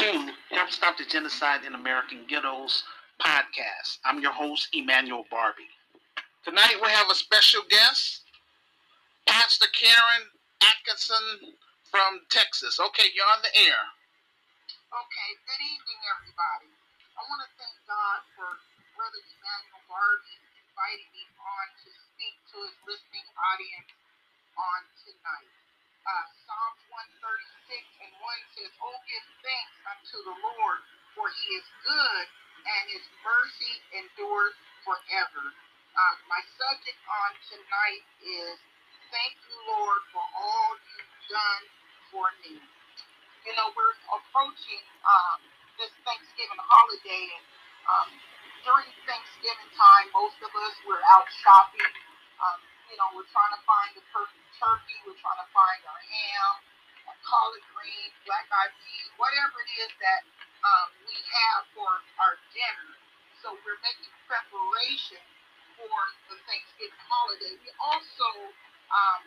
to Help Stop the Genocide in American Ghettos podcast. I'm your host, Emmanuel Barbie. Tonight we have a special guest, Pastor Karen Atkinson from Texas. Okay, you're on the air. Okay, good evening, everybody. I want to thank God for Brother Emmanuel Barbie inviting me on to speak to his listening audience on tonight. Uh, Psalms 136 and 1 says, Oh, give thanks unto the Lord, for he is good, and his mercy endures forever. Uh, my subject on tonight is, Thank you, Lord, for all you've done for me. You know, we're approaching um, this Thanksgiving holiday, and um, during Thanksgiving time, most of us, we're out shopping. Um, you know, we're trying to find the perfect turkey. We're trying to find our ham, our collard greens, black eyed peas, whatever it is that um, we have for our dinner. So we're making preparation for the Thanksgiving holiday. We also um,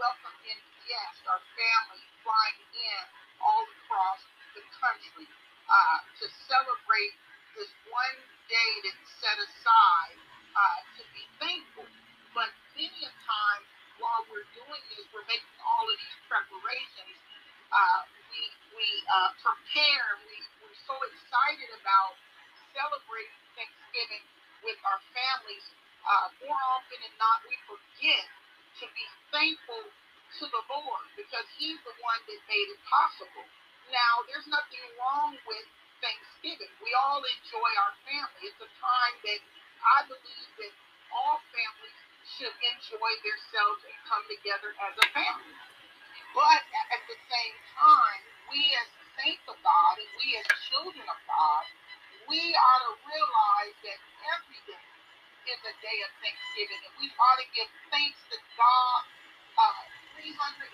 welcome in guests, our family flying in all across the country uh, to celebrate this one day that's set aside uh, to be thankful but many a time while we're doing this, we're making all of these preparations. Uh, we we uh, prepare. We we're so excited about celebrating Thanksgiving with our families. Uh, more often than not, we forget to be thankful to the Lord because He's the one that made it possible. Now, there's nothing wrong with Thanksgiving. We all enjoy our family. It's a time that I believe that all families should enjoy themselves and come together as a family. But at the same time, we as saints of God and we as children of God, we ought to realize that every day is a day of thanksgiving, and we ought to give thanks to God uh, 365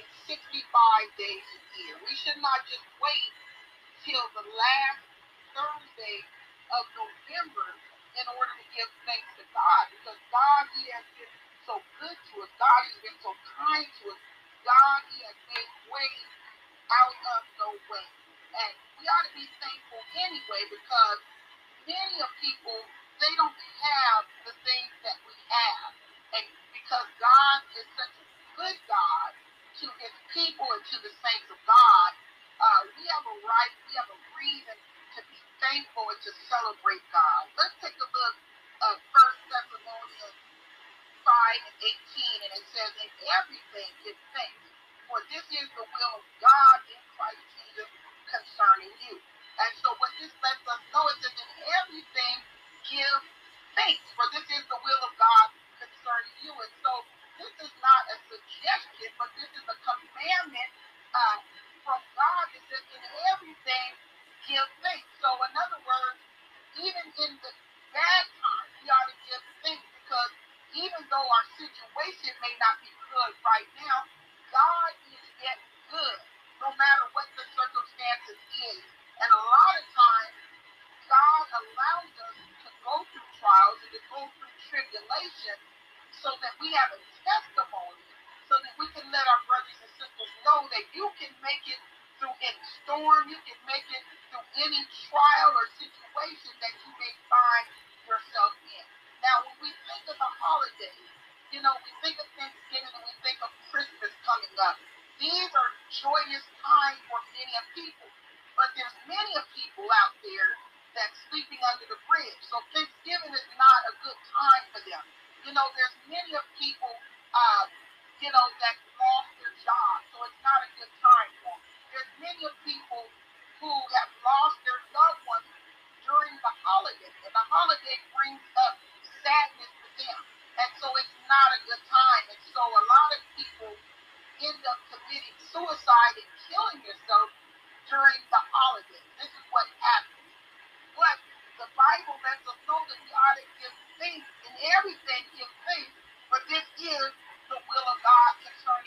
days a year. We should not just wait till the last Thursday of November in order to give thanks to God, because God, He has been so good to us. God has been so kind to us. God, He has made ways out of no way. And we ought to be thankful anyway because many of people, they don't have the things that we have. And because God is such a good God to his people and to the saints of God, uh, we have a right, we have a reason to be thankful and to celebrate God. Let's take a look at First Thessalonians 5 and 18, and it says, In everything give thanks, for this is the will of God in Christ Jesus concerning you. And so what this lets us know is that in everything give thanks, for this is the will of God concerning you. And so this is not a suggestion, but this is a commandment uh, from God that says in everything give thanks. So in other words, even in the bad times, we ought to give thanks because even though our situation may not be good right now, God is yet good, no matter what the circumstances is. And a lot of times, God allows us to go through trials and to go through tribulation so that we have a testimony, so that we can let our brothers and sisters know that you can make it through any storm, you can make it any trial or situation that you may find yourself in. Now, when we think of the holidays, you know, we think of Thanksgiving and we think of Christmas coming up. These are joyous times for many of people. But there's many of people out there that's sleeping under the bridge. So Thanksgiving is not a good time for them. You know, there's many of people, uh, you know, that lost their jobs. So it's not a good time for them. There's many of people who have lost their loved ones during the holiday. And the holiday brings up sadness to them. And so it's not a good time. And so a lot of people end up committing suicide and killing themselves during the holidays. This is what happens. But the Bible lets us know that we ought to give thanks in everything, give thanks. But this is the will of God concerning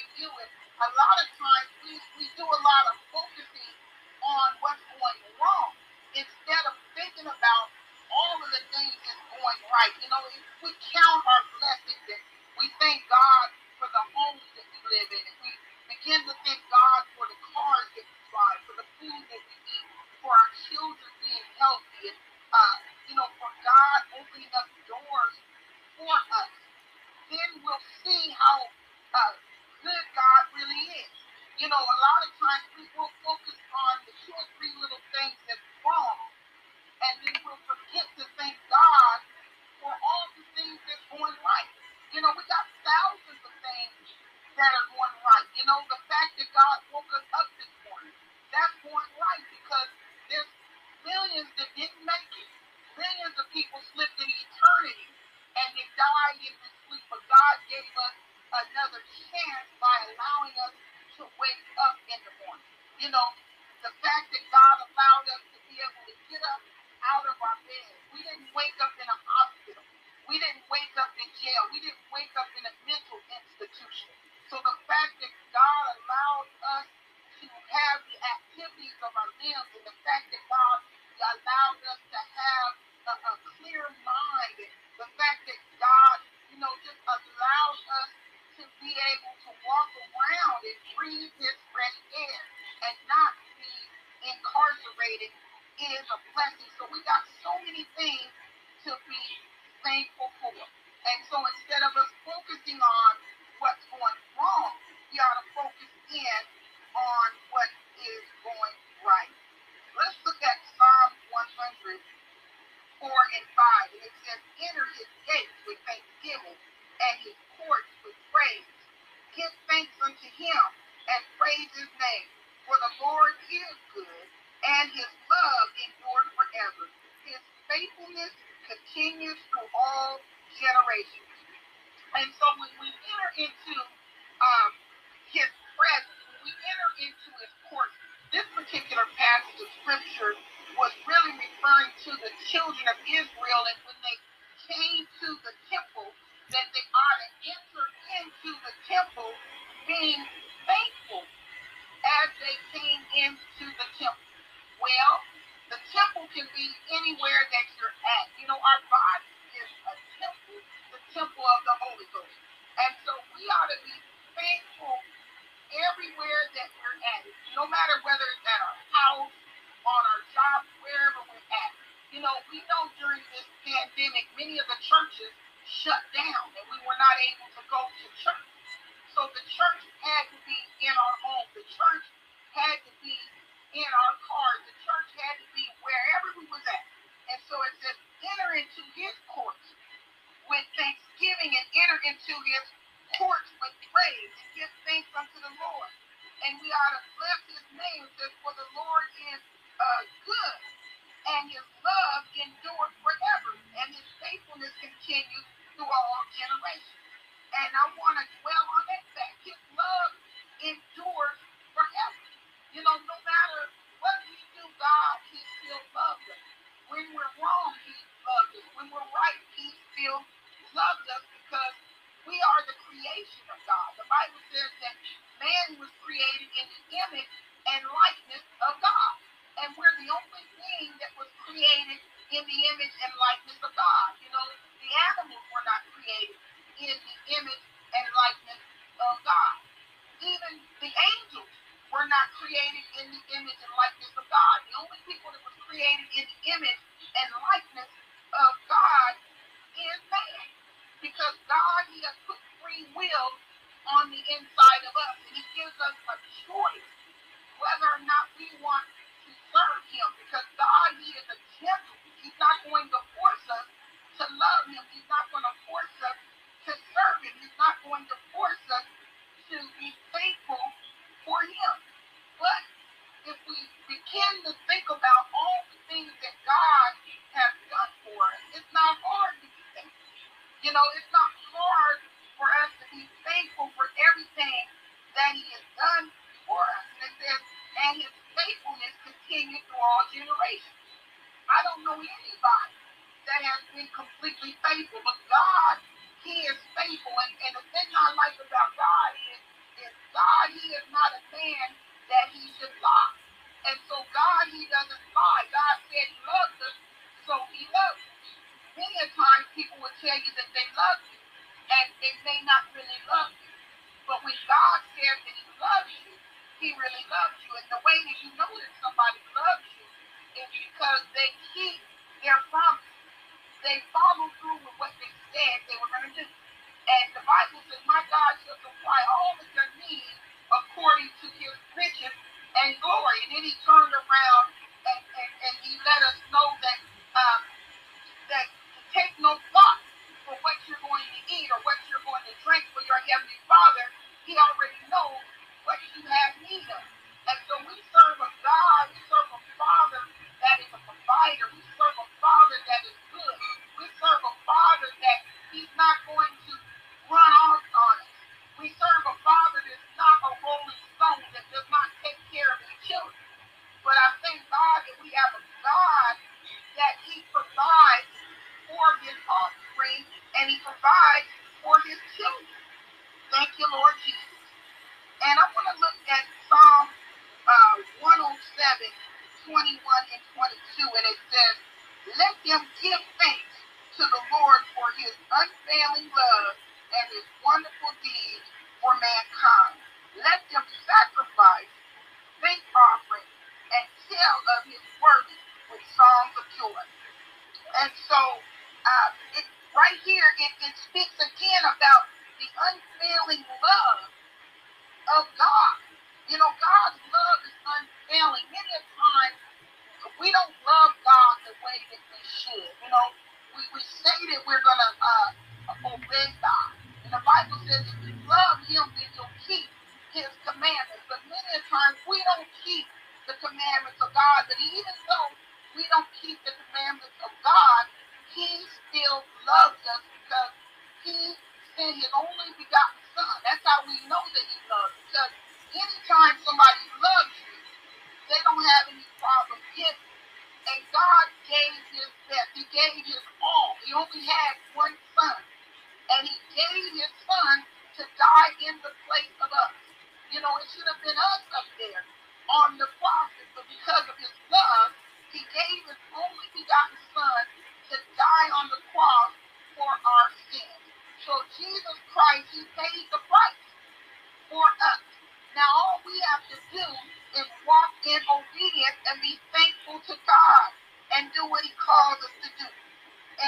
highlighted it this week, but God gave us another chance by allowing us to wake up in the morning. You know, the fact that God allowed us to be able to get up out of our bed. We didn't wake up in a hospital. We didn't wake up in jail. We didn't wake up in a mental institution. So the fact that God allowed us to have the activities of our limbs and the fact that God allowed us to have a, a clear mind and the fact that God, you know, just allowed us to be able to walk around and breathe His fresh air and not be incarcerated is a blessing. So we got so many things to be thankful for. And so instead of us focusing on what's going wrong, we ought to focus in on what is going right. Let's look at Psalm 100, 4 and 5. And it says, Enter his gates with thanksgiving and his courts with praise. Give thanks unto him and praise his name. For the Lord is good and his love endures forever. His faithfulness continues through all generations. And so when we enter into um, his presence, when we enter into his courts, this particular passage of scripture was really referring to the children of Israel and when they came to the temple, that they ought to enter into the temple being thankful as they came into the temple. Well, the temple can be anywhere that you're at. You know, our body is a temple, the temple of the Holy Ghost. And so we ought to be thankful everywhere that we're at. No matter whether it's at our that man was created in the image and likeness of God. And we're the only thing that was created in the image and likeness of God. You know, the animals were not created in the image and likeness of God. Even the angels were not created in the image and likeness of God. The only people that was created in the image and likeness of God is man. Because God, He has put free will inside of us. And He gives us a choice whether or not we want to serve Him. Because God, He is a gentle. He's not going to force us to love Him. He's not going to force us to serve Him. He's not going to force us to be faithful for him. But if we begin to think about all the things that God has done for us, it's not hard to be thankful. You know, it's not hard for us to be thankful for everything that he has done for us. And it says, and his faithfulness continues through all generations. I don't know anybody that has been completely faithful, but God, he is faithful. And, and the thing I like about God is is God, He is not a man that He should lie. And so God, He doesn't lie. God said He loves us, so He loves us. Many times people will tell you that they love you, and they may not really love you. But when God says that He loves you, He really loves you. And the way that you know that somebody loves you is because they keep their promise. They follow through with what they said they were going to do. And the Bible says, My God shall supply all of your needs according to his riches and glory. And then he turned around and, and, and he let us know that um, tell of his works with songs of joy. And so, uh, it, right here, it, it speaks again about the unfailing love of God. You know, God's love is unfailing. Many a time, we don't love God the way that we should. You know, we, we say that we're going to uh, obey God. And the Bible says if you love him, then you'll keep his commandments. But many a times we don't keep the commandments of God. But even though we don't keep the commandments of God, he still loves us because he sent his only begotten son. That's how we know that he loves. Because anytime somebody loves you, they don't have any problem giving. And God gave his best. He gave his all. He only had one son. And he gave his son to die in the place of us. You know, it should have been us up there on the cross. But because of his love, he gave his only begotten son to die on the cross for our sins. So Jesus Christ, he paid the price for us. Now all we have to do is walk in obedience and be thankful to God and do what he calls us to do.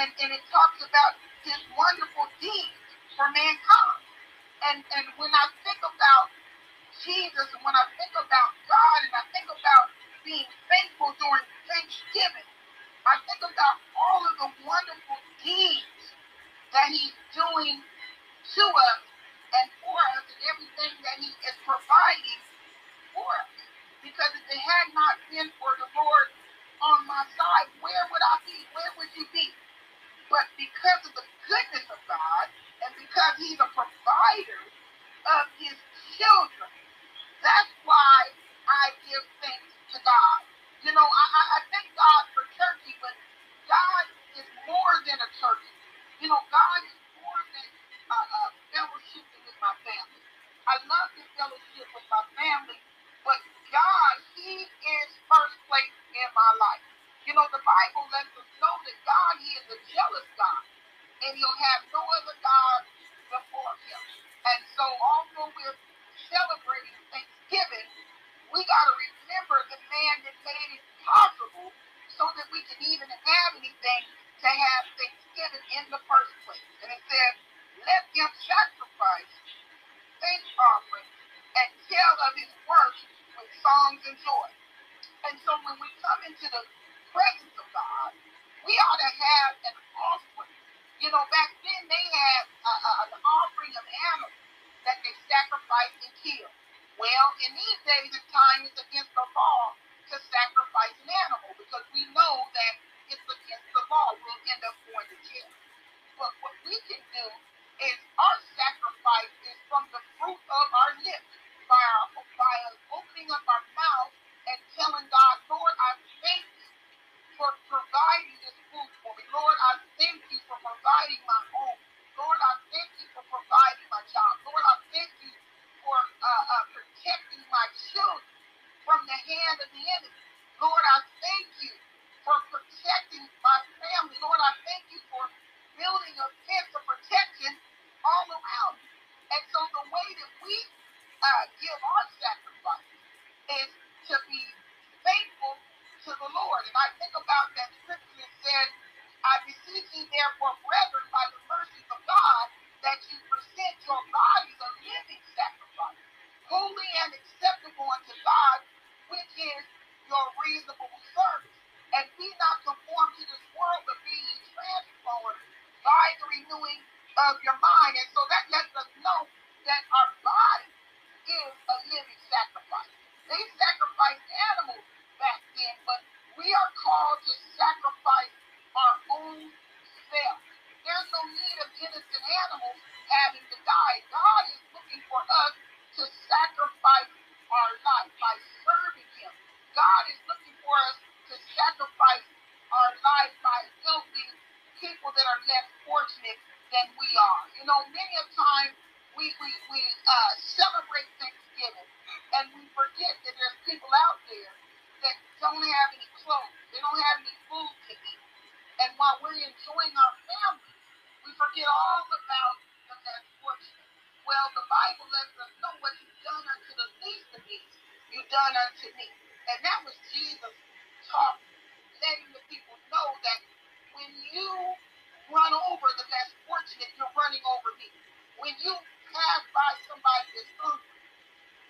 And, and it talks about his wonderful deeds for mankind. And, and when I think about Jesus and when I think about God and I think about being faithful during Thanksgiving, I think about all of the wonderful deeds that he's doing to us and for us and everything that he is providing for us. Because if it had not been for the Lord on my side, where would I be? Where would you be? But because of the goodness of God have an offering. You know, back then they had uh, an offering of animals that they sacrificed and killed. Well, in these days and times, it's against the law to sacrifice an animal because we know that it's against the law. We'll end up going to jail. But what we can do is our sacrifice is from the fruit of our lips by, our, by us opening up our mouth and telling God, Lord, I thank you for providing this food for me. Lord, I thank you for providing my home. Lord, I thank you for providing my job. Lord, I thank you for uh, uh, protecting my children from the hand of the enemy. Lord, I thank you for protecting my family. Lord, I thank you for building a fence of protection all around me. And so the way that we uh, give our sacrifice is to be faithful to And I think about that scripture that says, I beseech you therefore, brethren, uh, and we forget that there's people out there that don't have any clothes. They don't have any food to eat. And while we're enjoying our families, we forget all about the less fortunate. Well, the Bible lets us know what you've done unto the least of these, you've done unto me. And that was Jesus taught, letting the people know that when you run over the less fortunate, you're running over me. When you pass by somebody that's hungry,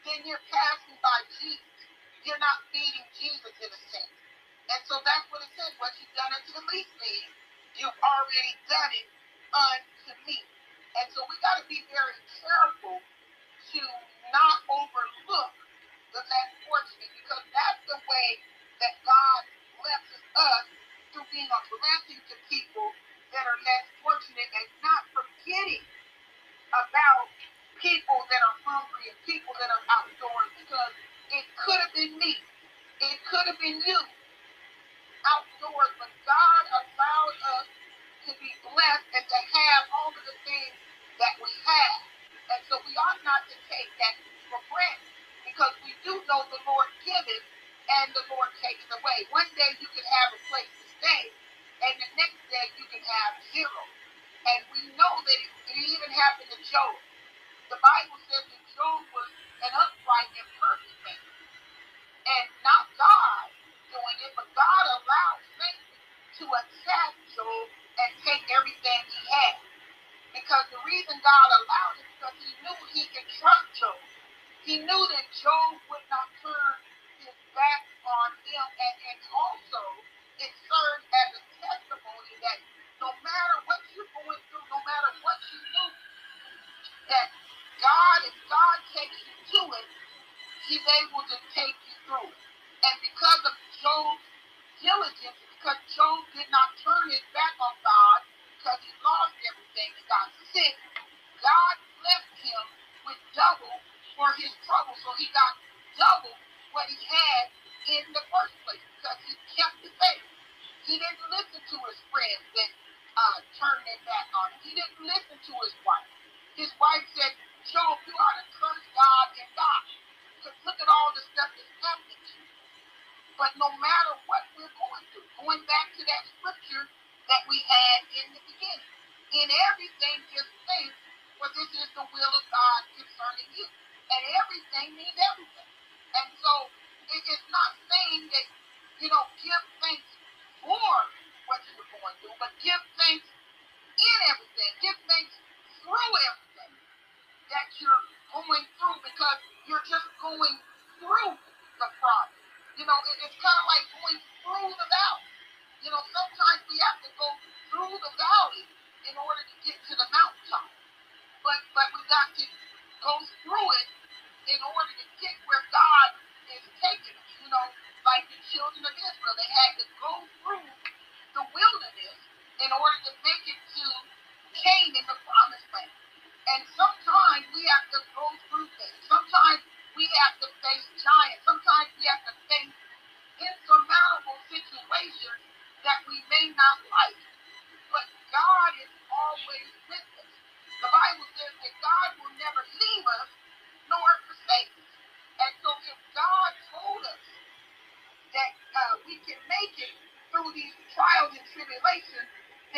then you're passing by Jesus. You're not feeding Jesus in a sense. And so that's what it says. What you've done unto the least thing, you've already done it unto me. And so we got to be very careful to not overlook the less fortunate because that's the way that God blesses us through being a blessing to people that are less fortunate and not forgetting about people that are hungry and people that are outdoors because it could have been me. It could have been you outdoors, but God allowed us to be blessed and to have all of the things that we have. And so we ought not to take that for granted because we do know the Lord giveth and the Lord takes away. One day you can have a place to stay, and the next day you can have zero. And we know that it, it even happened to Job. The Bible says that Job was an upright and perfect man. And not God doing it, but God allowed Satan to attack Job and take everything he had. Because the reason God allowed it because he knew he could trust Job. He knew that Job would not turn his back on him, and, and also it served as a testimony that no matter what He's able to take you through. And because of Job's diligence, because Job did not turn his back on God, because he lost everything, he got sick, God blessed him with double for his trouble. So he got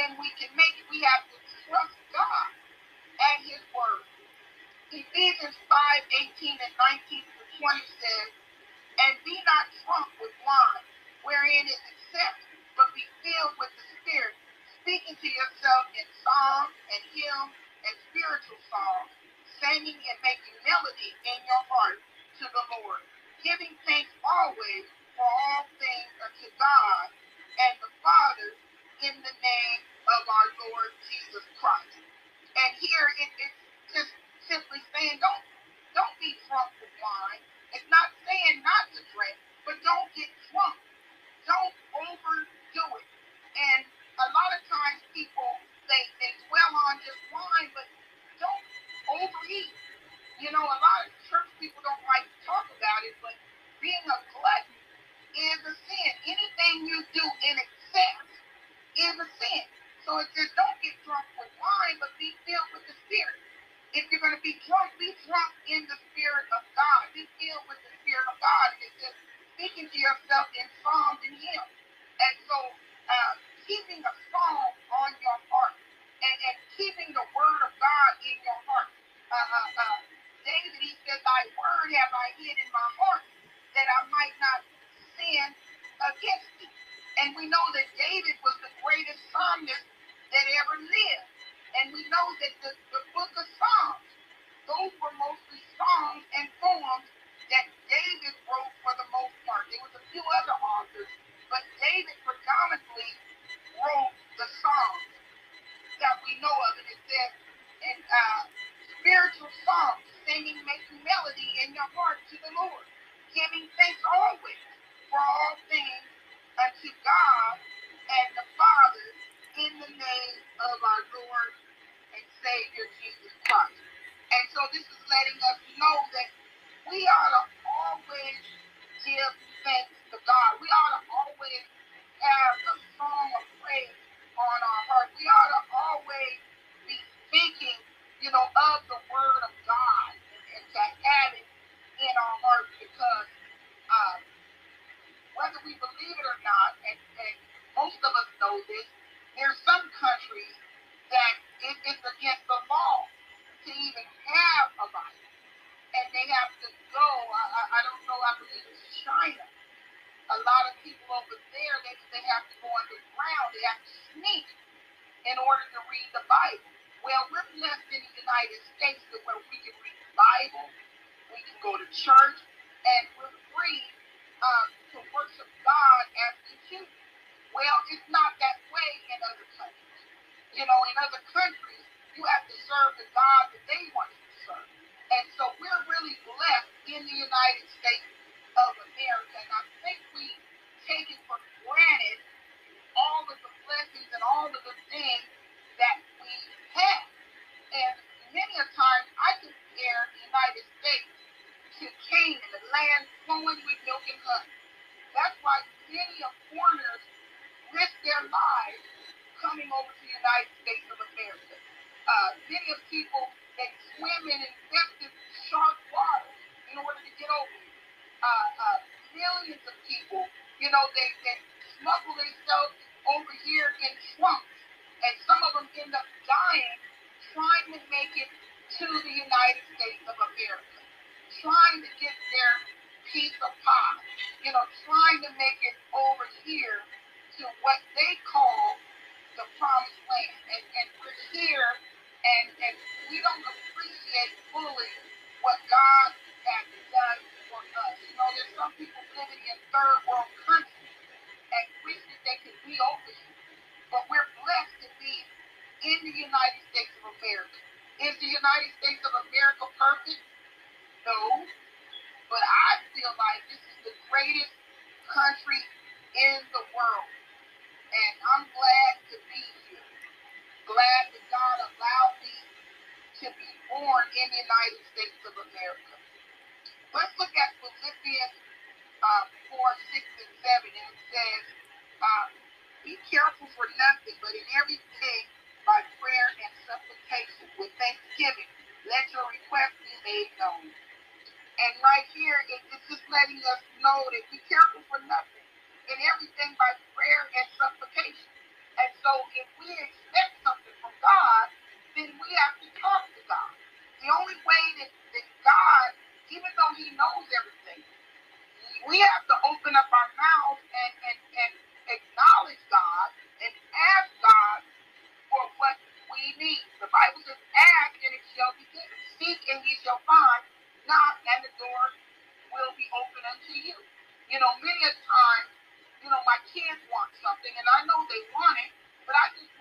then we can make it. We have to trust God and his word. Ephesians 5, 18 and 19 to 20 says, And be not drunk with wine, wherein is excess, but be filled with the Spirit, speaking to yourself in psalms and hymns and spiritual songs, singing and making melody in your heart to the Lord, giving thanks always for all things unto God and the Father in the name of our Lord Jesus Christ. And here it, it's just simply saying don't don't be drunk with wine. It's not saying not to drink, but don't get drunk. Don't overdo it. And a lot of times people they, they dwell on just wine, but people over there, they, they have to go underground, they have to sneak in order to read the Bible. Well, we're blessed in the United States to where we can read the Bible, we can go to church, and we're free um, to worship God as we choose. Well, it's not that way in other countries. You know, in other countries, you have to serve the God that they want you to serve. And so we're really blessed in the United States of America. And I think we take it for granted all of the blessings and all of the things that we have. And many a times I compare the United States to Canaan, the land flowing with milk and honey. That's why many of foreigners risk their lives coming over to the United States of America. Uh, many of people that swim in infested shark water in order to get over. Uh, uh, millions of people, you know, they, they smuggle themselves over here in trunks, and some of them end up dying trying to make it to the United States of America, trying to get their piece of pie, you know, trying to make it over here to what they call the promised land. And, and we're here and, and we don't appreciate fully what God has done for us. You know, there's some people living in third world countries and wish they could be over. But we're blessed to be in the United States of America. Is the United States of America perfect? No. But I feel like this is the greatest country in the world. And I'm glad to be here. Glad that God allowed me to be born in the United States of America. Let's look at Philippians uh, 4, 6, and 7. And it says, uh, Be careful for nothing, but in everything by prayer and supplication with thanksgiving, let your requests be made known. And right here, it, it's just letting us know that be careful for nothing in everything by prayer and supplication. And so if we expect something from God, then we have to talk to God. The only way that, that God, even though He knows everything, we have to open up our mouths and, and, and acknowledge God and ask God for what we need. The Bible says, ask and it shall be given. Seek and ye shall find. Knock and the door will be open unto you. You know, many a time you know, my kids want something and I know they want it, but I just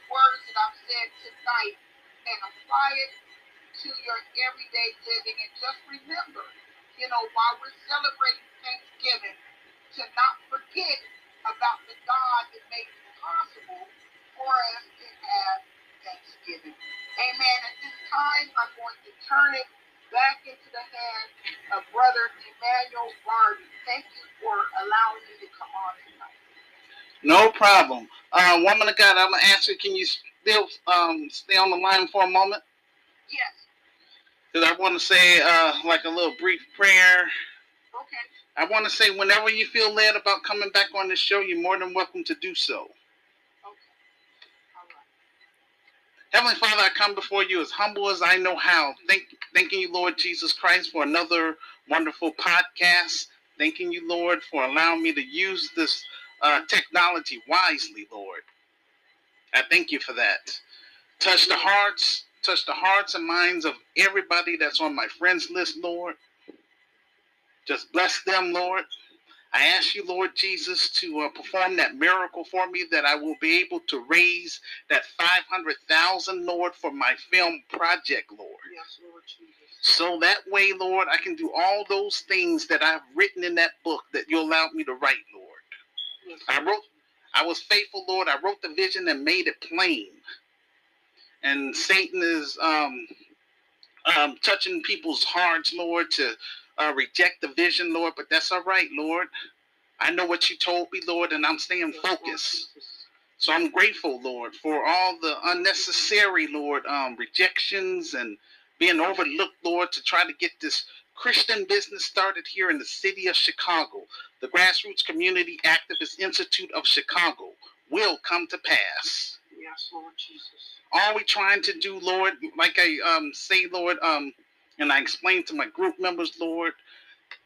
these words that I've said tonight and apply it to your everyday living. And just remember, you know, while we're celebrating Thanksgiving, to not forget about the God that made it possible for us to have Thanksgiving. Amen. At this time, I'm going to turn it back into the hands of Brother Emmanuel Barbie. Thank you for allowing me to come on. No problem. Uh, woman of God, I'm gonna ask you. Can you still um, stay on the line for a moment? Yes. Because I want to say uh, like a little brief prayer. Okay. I want to say whenever you feel led about coming back on the show, you're more than welcome to do so. Okay. All right. Heavenly Father, I come before you as humble as I know how. Thank, thanking you, Lord Jesus Christ, for another wonderful podcast. Thanking you, Lord, for allowing me to use this uh, technology wisely, Lord. I thank you for that. Touch the hearts, touch the hearts and minds of everybody that's on my friends list, Lord. Just bless them, Lord. I ask you, Lord Jesus, to uh, perform that miracle for me that I will be able to raise that 500,000, Lord, for my film project, Lord. Yes, Lord Jesus. So that way, Lord, I can do all those things that I've written in that book that you allowed me to write, Lord. I wrote- I was faithful, Lord. I wrote the vision and made it plain. And Satan is um, um, touching people's hearts, Lord, to uh, reject the vision, Lord. But that's all right, Lord. I know what you told me, Lord, and I'm staying focused. So I'm grateful, Lord, for all the unnecessary, Lord, um, rejections and being overlooked, Lord, to try to get this Christian business started here in the city of Chicago. The Grassroots Community Activist Institute of Chicago will come to pass. Yes, Lord Jesus. All we trying to do, Lord, like I um, say, Lord, um, and I explained to my group members, Lord,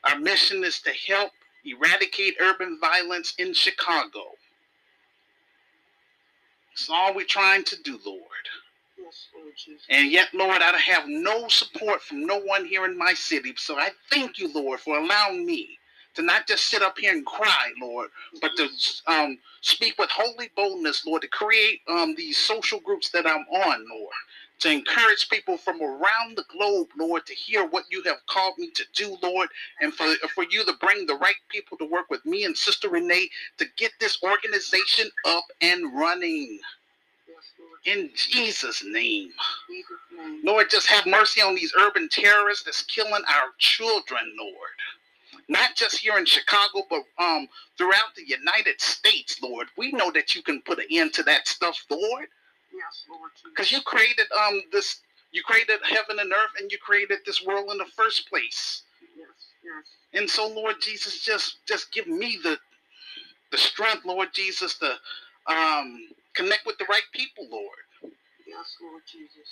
our mission is to help eradicate urban violence in Chicago. It's all we're trying to do, Lord. And yet, Lord, I have no support from no one here in my city. So I thank you, Lord, for allowing me to not just sit up here and cry, Lord, but to um, speak with holy boldness, Lord, to create um, these social groups that I'm on, Lord, to encourage people from around the globe, Lord, to hear what you have called me to do, Lord, and for, for you to bring the right people to work with me and Sister Renee to get this organization up and running. In Jesus' name. Jesus' name. Lord, just have mercy on these urban terrorists that's killing our children, Lord. Not just here in Chicago, but um throughout the United States, Lord. We know that you can put an end to that stuff, Lord, Yes, Lord because you created um this, you created heaven and earth, and you created this world in the first place. Yes, yes. And so, Lord Jesus, just just give me the the strength, Lord Jesus, to um connect with the right people, Lord. Yes, Lord Jesus.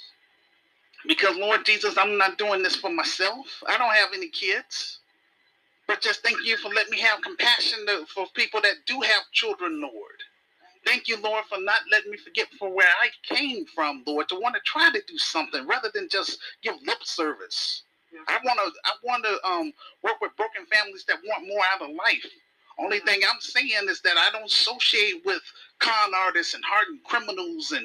Because, Lord Jesus, I'm not doing this for myself. I don't have any kids. But just thank you for letting me have compassion to, for people that do have children, Lord. Thank you, Lord, for not letting me forget from where I came from, Lord, to want to try to do something rather than just give lip service. Yes, I want to, I want to um, work with broken families that want more out of life. Only thing I'm saying is that I don't associate with con artists and hardened criminals and